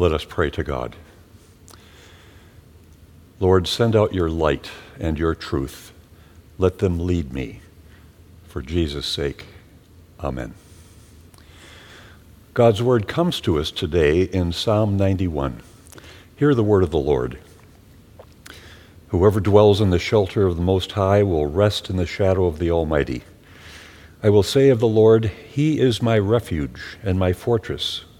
Let us pray to God. Lord, send out your light and your truth. Let them lead me. For Jesus' sake, amen. God's word comes to us today in Psalm 91. Hear the word of the Lord. Whoever dwells in the shelter of the Most High will rest in the shadow of the Almighty. I will say of the Lord, He is my refuge and my fortress,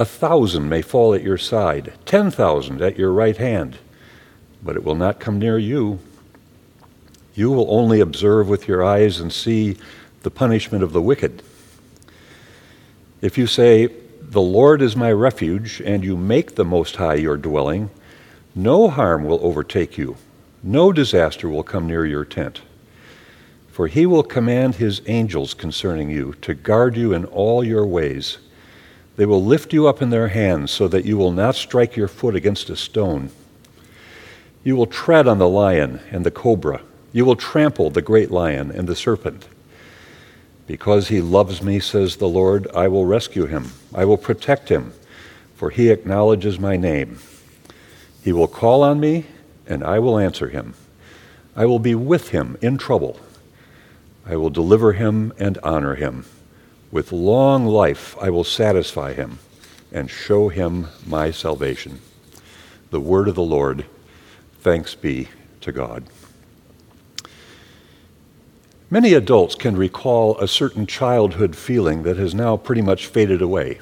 A thousand may fall at your side, ten thousand at your right hand, but it will not come near you. You will only observe with your eyes and see the punishment of the wicked. If you say, The Lord is my refuge, and you make the Most High your dwelling, no harm will overtake you, no disaster will come near your tent. For he will command his angels concerning you to guard you in all your ways. They will lift you up in their hands so that you will not strike your foot against a stone. You will tread on the lion and the cobra. You will trample the great lion and the serpent. Because he loves me, says the Lord, I will rescue him. I will protect him, for he acknowledges my name. He will call on me, and I will answer him. I will be with him in trouble. I will deliver him and honor him. With long life I will satisfy him and show him my salvation. The word of the Lord. Thanks be to God. Many adults can recall a certain childhood feeling that has now pretty much faded away.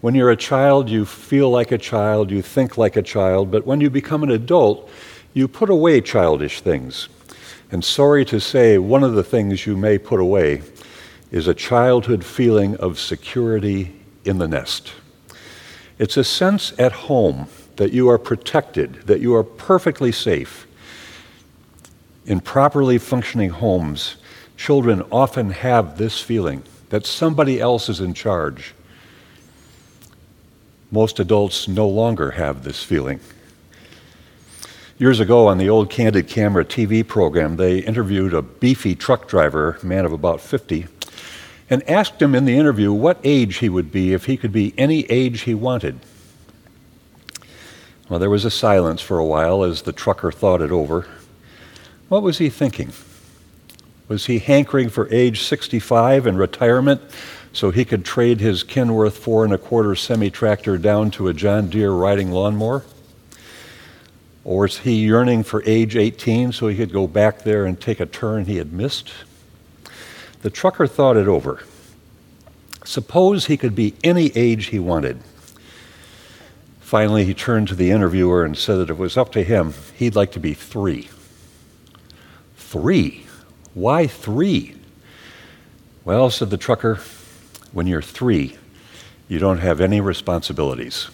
When you're a child, you feel like a child, you think like a child, but when you become an adult, you put away childish things. And sorry to say, one of the things you may put away is a childhood feeling of security in the nest. It's a sense at home that you are protected, that you are perfectly safe. In properly functioning homes, children often have this feeling that somebody else is in charge most adults no longer have this feeling. Years ago, on the old Candid Camera TV program, they interviewed a beefy truck driver, man of about 50, and asked him in the interview what age he would be if he could be any age he wanted. Well, there was a silence for a while as the trucker thought it over. What was he thinking? Was he hankering for age 65 and retirement so he could trade his Kenworth four and a quarter semi tractor down to a John Deere riding lawnmower? Or is he yearning for age 18 so he could go back there and take a turn he had missed? The trucker thought it over. Suppose he could be any age he wanted. Finally, he turned to the interviewer and said that if it was up to him, he'd like to be three. Three? Why three? Well, said the trucker, when you're three, you don't have any responsibilities.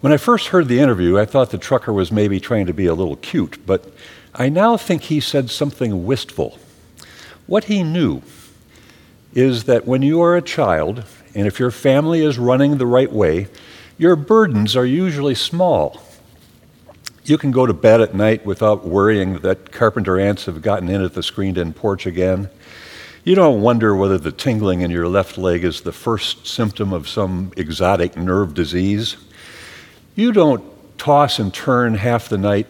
When I first heard the interview, I thought the trucker was maybe trying to be a little cute, but I now think he said something wistful. What he knew is that when you are a child, and if your family is running the right way, your burdens are usually small. You can go to bed at night without worrying that carpenter ants have gotten in at the screened in porch again. You don't wonder whether the tingling in your left leg is the first symptom of some exotic nerve disease. You don't toss and turn half the night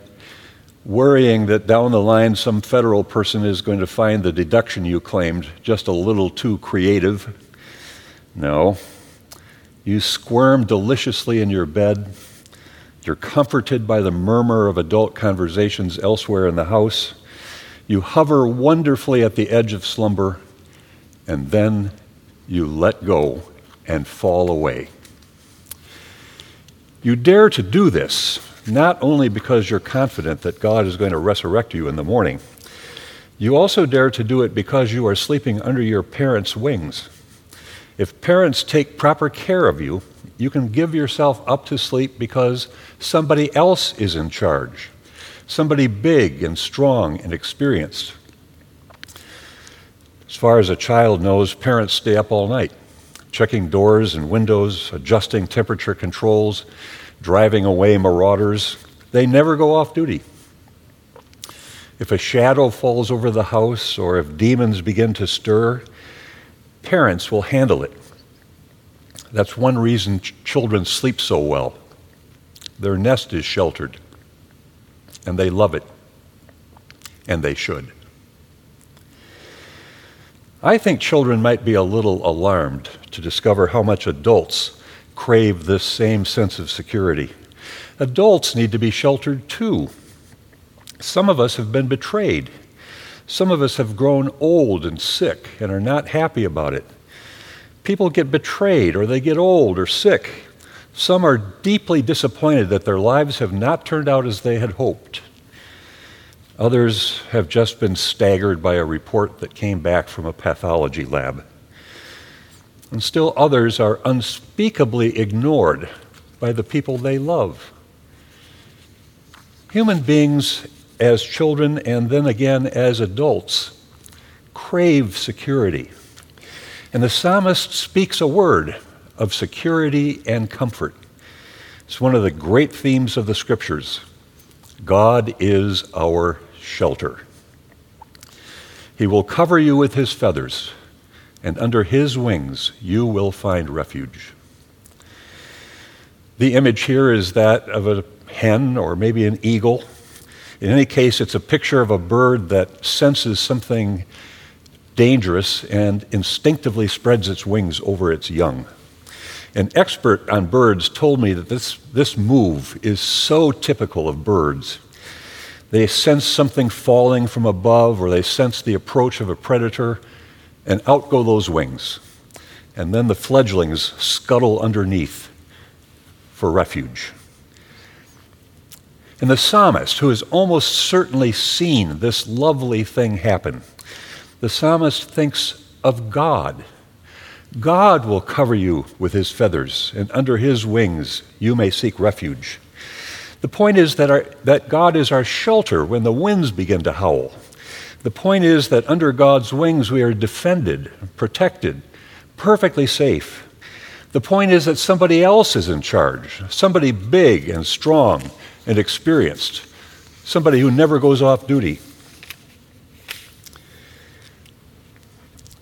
worrying that down the line some federal person is going to find the deduction you claimed just a little too creative. No. You squirm deliciously in your bed. You're comforted by the murmur of adult conversations elsewhere in the house. You hover wonderfully at the edge of slumber, and then you let go and fall away. You dare to do this not only because you're confident that God is going to resurrect you in the morning, you also dare to do it because you are sleeping under your parents' wings. If parents take proper care of you, you can give yourself up to sleep because somebody else is in charge, somebody big and strong and experienced. As far as a child knows, parents stay up all night, checking doors and windows, adjusting temperature controls, driving away marauders. They never go off duty. If a shadow falls over the house or if demons begin to stir, parents will handle it. That's one reason ch- children sleep so well. Their nest is sheltered, and they love it, and they should. I think children might be a little alarmed to discover how much adults crave this same sense of security. Adults need to be sheltered too. Some of us have been betrayed. Some of us have grown old and sick and are not happy about it. People get betrayed or they get old or sick. Some are deeply disappointed that their lives have not turned out as they had hoped. Others have just been staggered by a report that came back from a pathology lab. And still others are unspeakably ignored by the people they love. Human beings, as children and then again as adults, crave security. And the psalmist speaks a word of security and comfort. It's one of the great themes of the scriptures. God is our shelter. He will cover you with his feathers, and under his wings you will find refuge. The image here is that of a hen or maybe an eagle. In any case, it's a picture of a bird that senses something dangerous and instinctively spreads its wings over its young. An expert on birds told me that this, this move is so typical of birds. They sense something falling from above, or they sense the approach of a predator, and out go those wings. And then the fledglings scuttle underneath for refuge. And the psalmist, who has almost certainly seen this lovely thing happen, the psalmist thinks of God. God will cover you with his feathers, and under his wings you may seek refuge. The point is that, our, that God is our shelter when the winds begin to howl. The point is that under God's wings we are defended, protected, perfectly safe. The point is that somebody else is in charge, somebody big and strong and experienced, somebody who never goes off duty.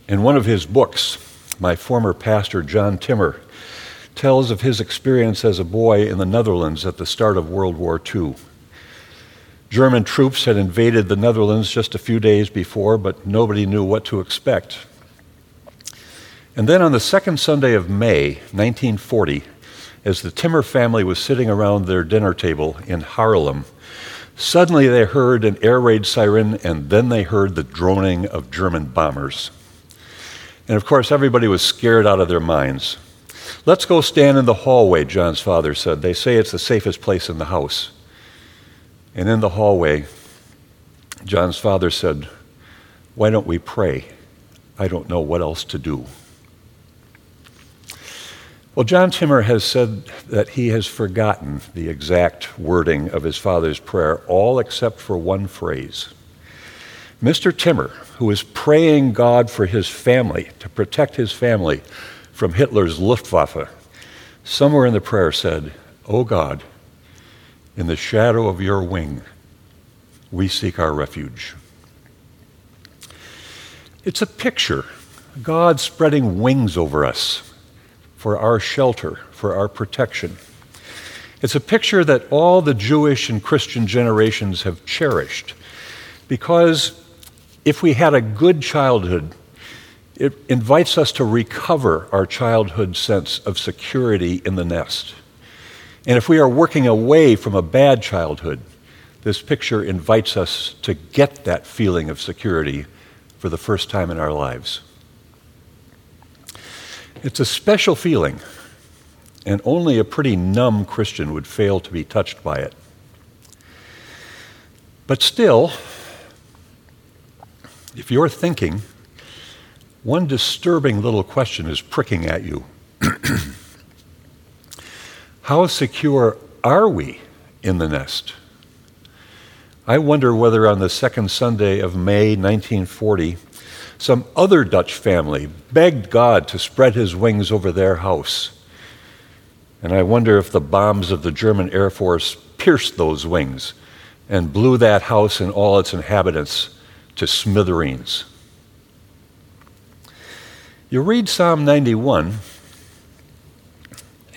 In one of his books, my former pastor, John Timmer, tells of his experience as a boy in the Netherlands at the start of World War II. German troops had invaded the Netherlands just a few days before, but nobody knew what to expect. And then on the second Sunday of May, 1940, as the Timmer family was sitting around their dinner table in Haarlem, suddenly they heard an air raid siren, and then they heard the droning of German bombers. And of course, everybody was scared out of their minds. Let's go stand in the hallway, John's father said. They say it's the safest place in the house. And in the hallway, John's father said, Why don't we pray? I don't know what else to do. Well, John Timmer has said that he has forgotten the exact wording of his father's prayer, all except for one phrase. Mr. Timmer, who was praying God for his family, to protect his family from Hitler's Luftwaffe, somewhere in the prayer said, oh God, in the shadow of your wing, we seek our refuge. It's a picture, God spreading wings over us for our shelter, for our protection. It's a picture that all the Jewish and Christian generations have cherished because if we had a good childhood, it invites us to recover our childhood sense of security in the nest. And if we are working away from a bad childhood, this picture invites us to get that feeling of security for the first time in our lives. It's a special feeling, and only a pretty numb Christian would fail to be touched by it. But still, if you're thinking, one disturbing little question is pricking at you. How secure are we in the nest? I wonder whether on the second Sunday of May 1940, some other Dutch family begged God to spread his wings over their house. And I wonder if the bombs of the German Air Force pierced those wings and blew that house and all its inhabitants to smithereens. You read Psalm 91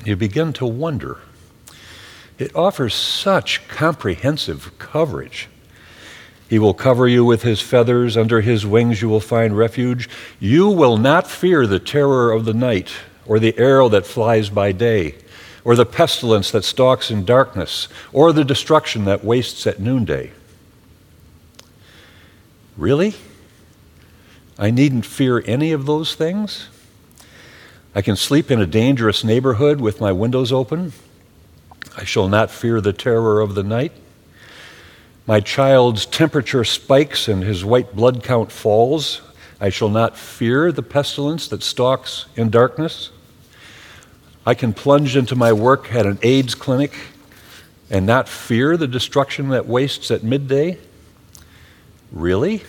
and you begin to wonder it offers such comprehensive coverage. He will cover you with his feathers, under his wings you will find refuge. You will not fear the terror of the night, or the arrow that flies by day, or the pestilence that stalks in darkness, or the destruction that wastes at noonday. Really? I needn't fear any of those things? I can sleep in a dangerous neighborhood with my windows open. I shall not fear the terror of the night. My child's temperature spikes and his white blood count falls. I shall not fear the pestilence that stalks in darkness. I can plunge into my work at an AIDS clinic and not fear the destruction that wastes at midday. Really?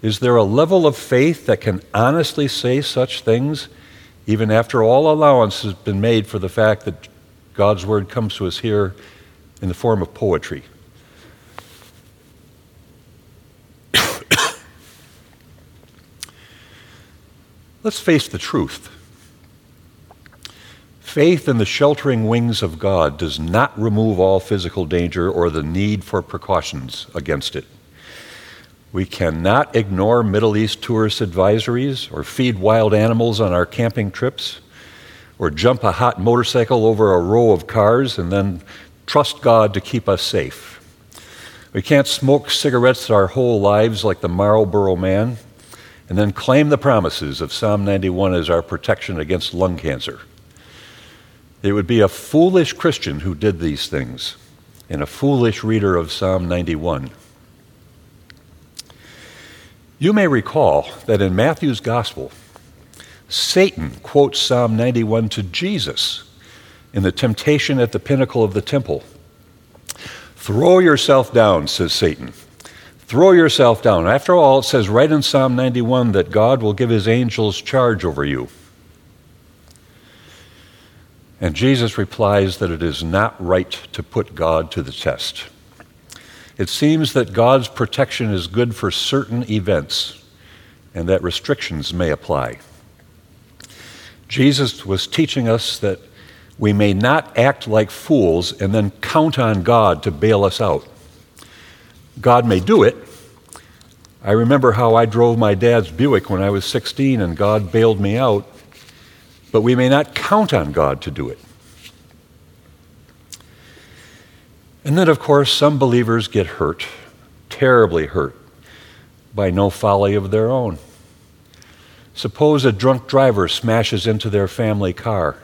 Is there a level of faith that can honestly say such things, even after all allowance has been made for the fact that God's word comes to us here in the form of poetry. Let's face the truth. Faith in the sheltering wings of God does not remove all physical danger or the need for precautions against it. We cannot ignore Middle East tourist advisories or feed wild animals on our camping trips or jump a hot motorcycle over a row of cars and then trust God to keep us safe. We can't smoke cigarettes our whole lives like the Marlboro man and then claim the promises of Psalm 91 as our protection against lung cancer. It would be a foolish Christian who did these things and a foolish reader of Psalm 91. You may recall that in Matthew's Gospel, Satan quotes Psalm 91 to Jesus in the temptation at the pinnacle of the temple. Throw yourself down, says Satan. Throw yourself down. After all, it says right in Psalm 91 that God will give his angels charge over you. And Jesus replies that it is not right to put God to the test. It seems that God's protection is good for certain events and that restrictions may apply. Jesus was teaching us that we may not act like fools and then count on God to bail us out. God may do it. I remember how I drove my dad's Buick when I was 16 and God bailed me out, but we may not count on God to do it. And then, of course, some believers get hurt, terribly hurt, by no folly of their own. Suppose a drunk driver smashes into their family car.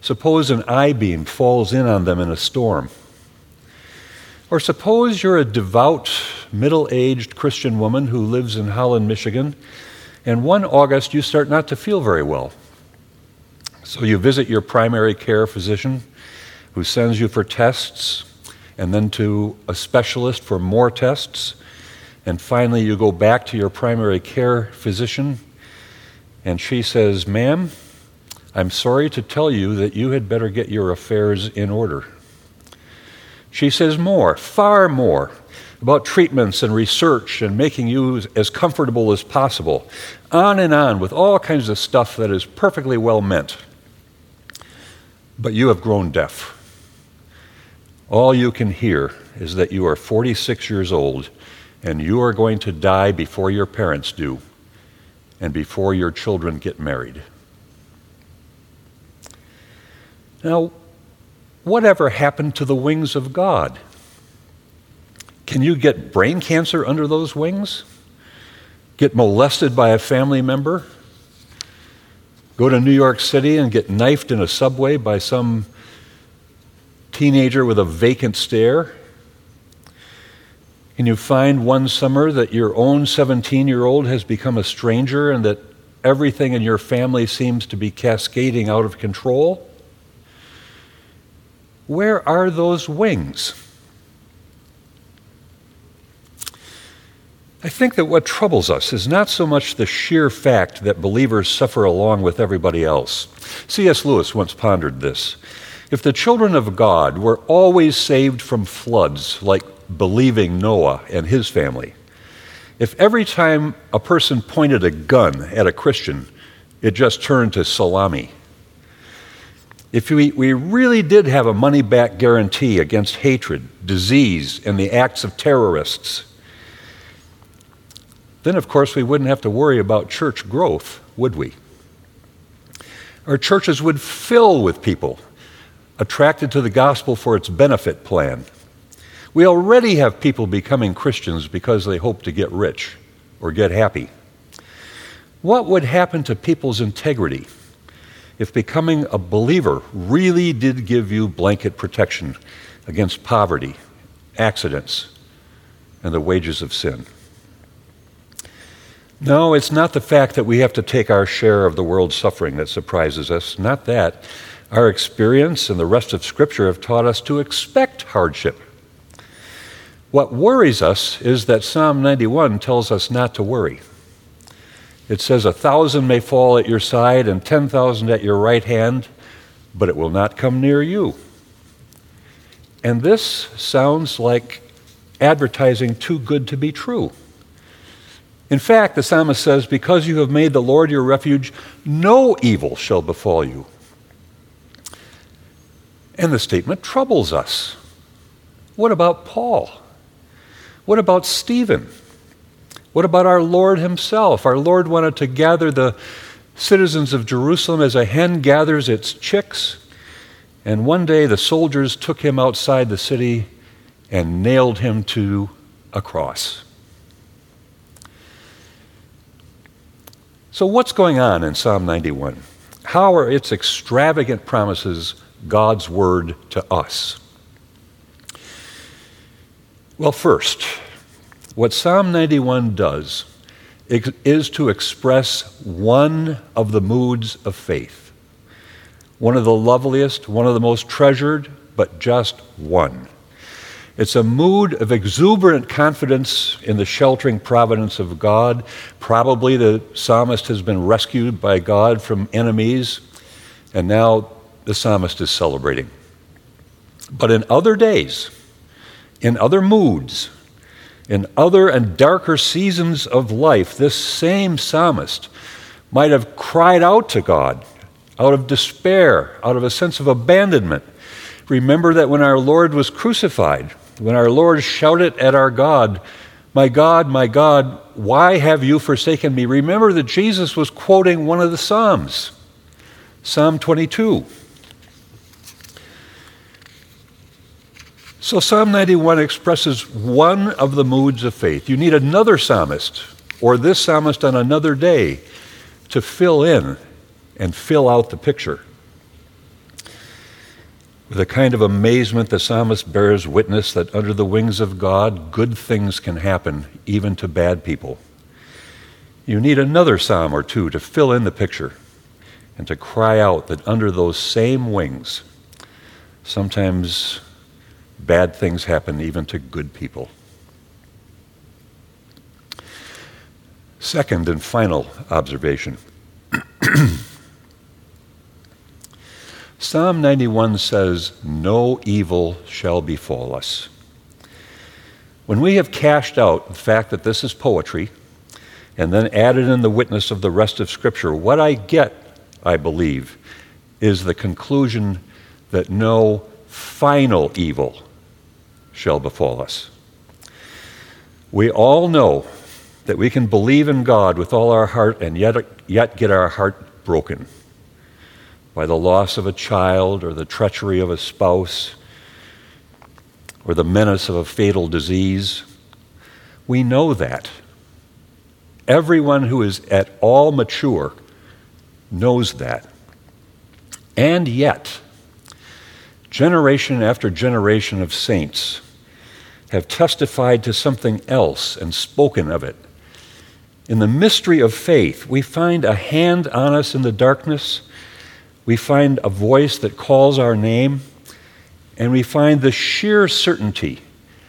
Suppose an I beam falls in on them in a storm. Or suppose you're a devout, middle aged Christian woman who lives in Holland, Michigan, and one August you start not to feel very well. So you visit your primary care physician who sends you for tests, and then to a specialist for more tests, and finally you go back to your primary care physician and she says, Ma'am, I'm sorry to tell you that you had better get your affairs in order. She says more, far more, about treatments and research and making you as comfortable as possible. On and on with all kinds of stuff that is perfectly well meant. But you have grown deaf. All you can hear is that you are 46 years old and you are going to die before your parents do and before your children get married. Now, whatever happened to the wings of God? Can you get brain cancer under those wings? Get molested by a family member? Go to New York City and get knifed in a subway by some teenager with a vacant stare? Can you find one summer that your own 17 year old has become a stranger and that everything in your family seems to be cascading out of control? Where are those wings? I think that what troubles us is not so much the sheer fact that believers suffer along with everybody else. C.S. Lewis once pondered this. If the children of God were always saved from floods, like believing Noah and his family, if every time a person pointed a gun at a Christian, it just turned to salami, if we, we really did have a money back guarantee against hatred, disease, and the acts of terrorists, then of course we wouldn't have to worry about church growth, would we? Our churches would fill with people attracted to the gospel for its benefit plan. We already have people becoming Christians because they hope to get rich or get happy. What would happen to people's integrity if becoming a believer really did give you blanket protection against poverty, accidents, and the wages of sin? No, it's not the fact that we have to take our share of the world's suffering that surprises us. Not that. Our experience and the rest of Scripture have taught us to expect hardship. What worries us is that Psalm 91 tells us not to worry. It says, A thousand may fall at your side and 10,000 at your right hand, but it will not come near you. And this sounds like advertising too good to be true. In fact, the psalmist says, Because you have made the Lord your refuge, no evil shall befall you. And the statement troubles us. What about Paul? What about Stephen? What about our Lord himself? Our Lord wanted to gather the citizens of Jerusalem as a hen gathers its chicks. And one day the soldiers took him outside the city and nailed him to a cross. So, what's going on in Psalm 91? How are its extravagant promises God's word to us? Well, first, what Psalm 91 does is to express one of the moods of faith. One of the loveliest, one of the most treasured, but just one. It's a mood of exuberant confidence in the sheltering providence of God. Probably the psalmist has been rescued by God from enemies, and now the psalmist is celebrating. But in other days, in other moods, in other and darker seasons of life, this same psalmist might have cried out to God out of despair, out of a sense of abandonment. Remember that when our Lord was crucified, when our Lord shouted at our God, My God, my God, why have you forsaken me? Remember that Jesus was quoting one of the Psalms, Psalm 22. So Psalm 91 expresses one of the moods of faith. You need another psalmist, or this psalmist on another day, to fill in and fill out the picture. With a kind of amazement, the psalmist bears witness that under the wings of God, good things can happen, even to bad people. You need another psalm or two to fill in the picture and to cry out that under those same wings, sometimes bad things happen even to good people. Second and final observation Psalm 91 says, No evil shall befall us. When we have cashed out the fact that this is poetry and then added in the witness of the rest of Scripture, what I get, I believe, is the conclusion that no final evil shall befall us. We all know that we can believe in God with all our heart and yet, yet get our heart broken by the loss of a child or the treachery of a spouse or the menace of a fatal disease. We know that. Everyone who is at all mature knows that. And yet, generation after generation of saints have testified to something else and spoken of it. In the mystery of faith, we find a hand on us in the darkness, we find a voice that calls our name, and we find the sheer certainty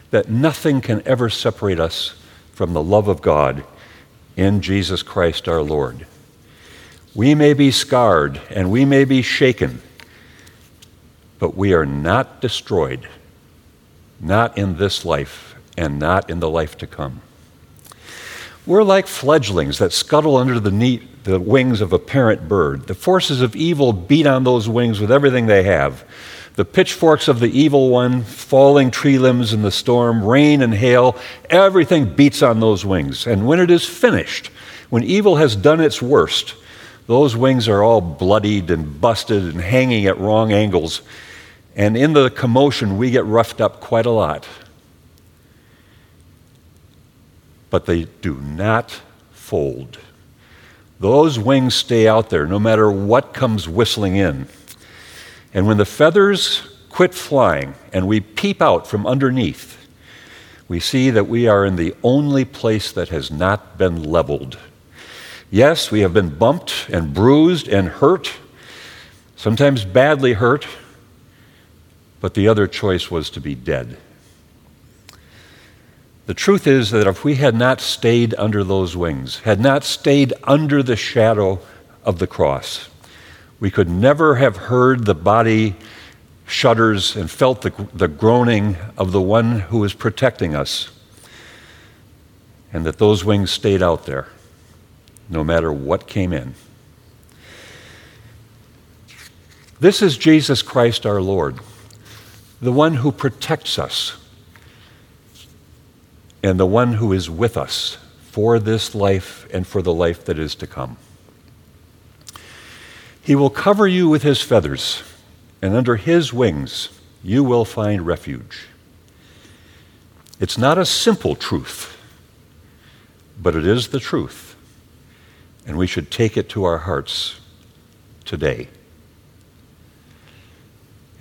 that nothing can ever separate us from the love of God in Jesus Christ our Lord. We may be scarred and we may be shaken, but we are not destroyed, not in this life and not in the life to come. We're like fledglings that scuttle under the, neat, the wings of a parent bird. The forces of evil beat on those wings with everything they have. The pitchforks of the evil one, falling tree limbs in the storm, rain and hail, everything beats on those wings. And when it is finished, when evil has done its worst, those wings are all bloodied and busted and hanging at wrong angles. And in the commotion, we get roughed up quite a lot. but they do not fold. Those wings stay out there no matter what comes whistling in. And when the feathers quit flying and we peep out from underneath, we see that we are in the only place that has not been leveled. Yes, we have been bumped and bruised and hurt, sometimes badly hurt, but the other choice was to be dead. The truth is that if we had not stayed under those wings, had not stayed under the shadow of the cross, we could never have heard the body shudders and felt the, the groaning of the one who is protecting us. And that those wings stayed out there, no matter what came in. This is Jesus Christ our Lord, the one who protects us and the one who is with us for this life and for the life that is to come. He will cover you with his feathers, and under his wings you will find refuge. It's not a simple truth, but it is the truth, and we should take it to our hearts today.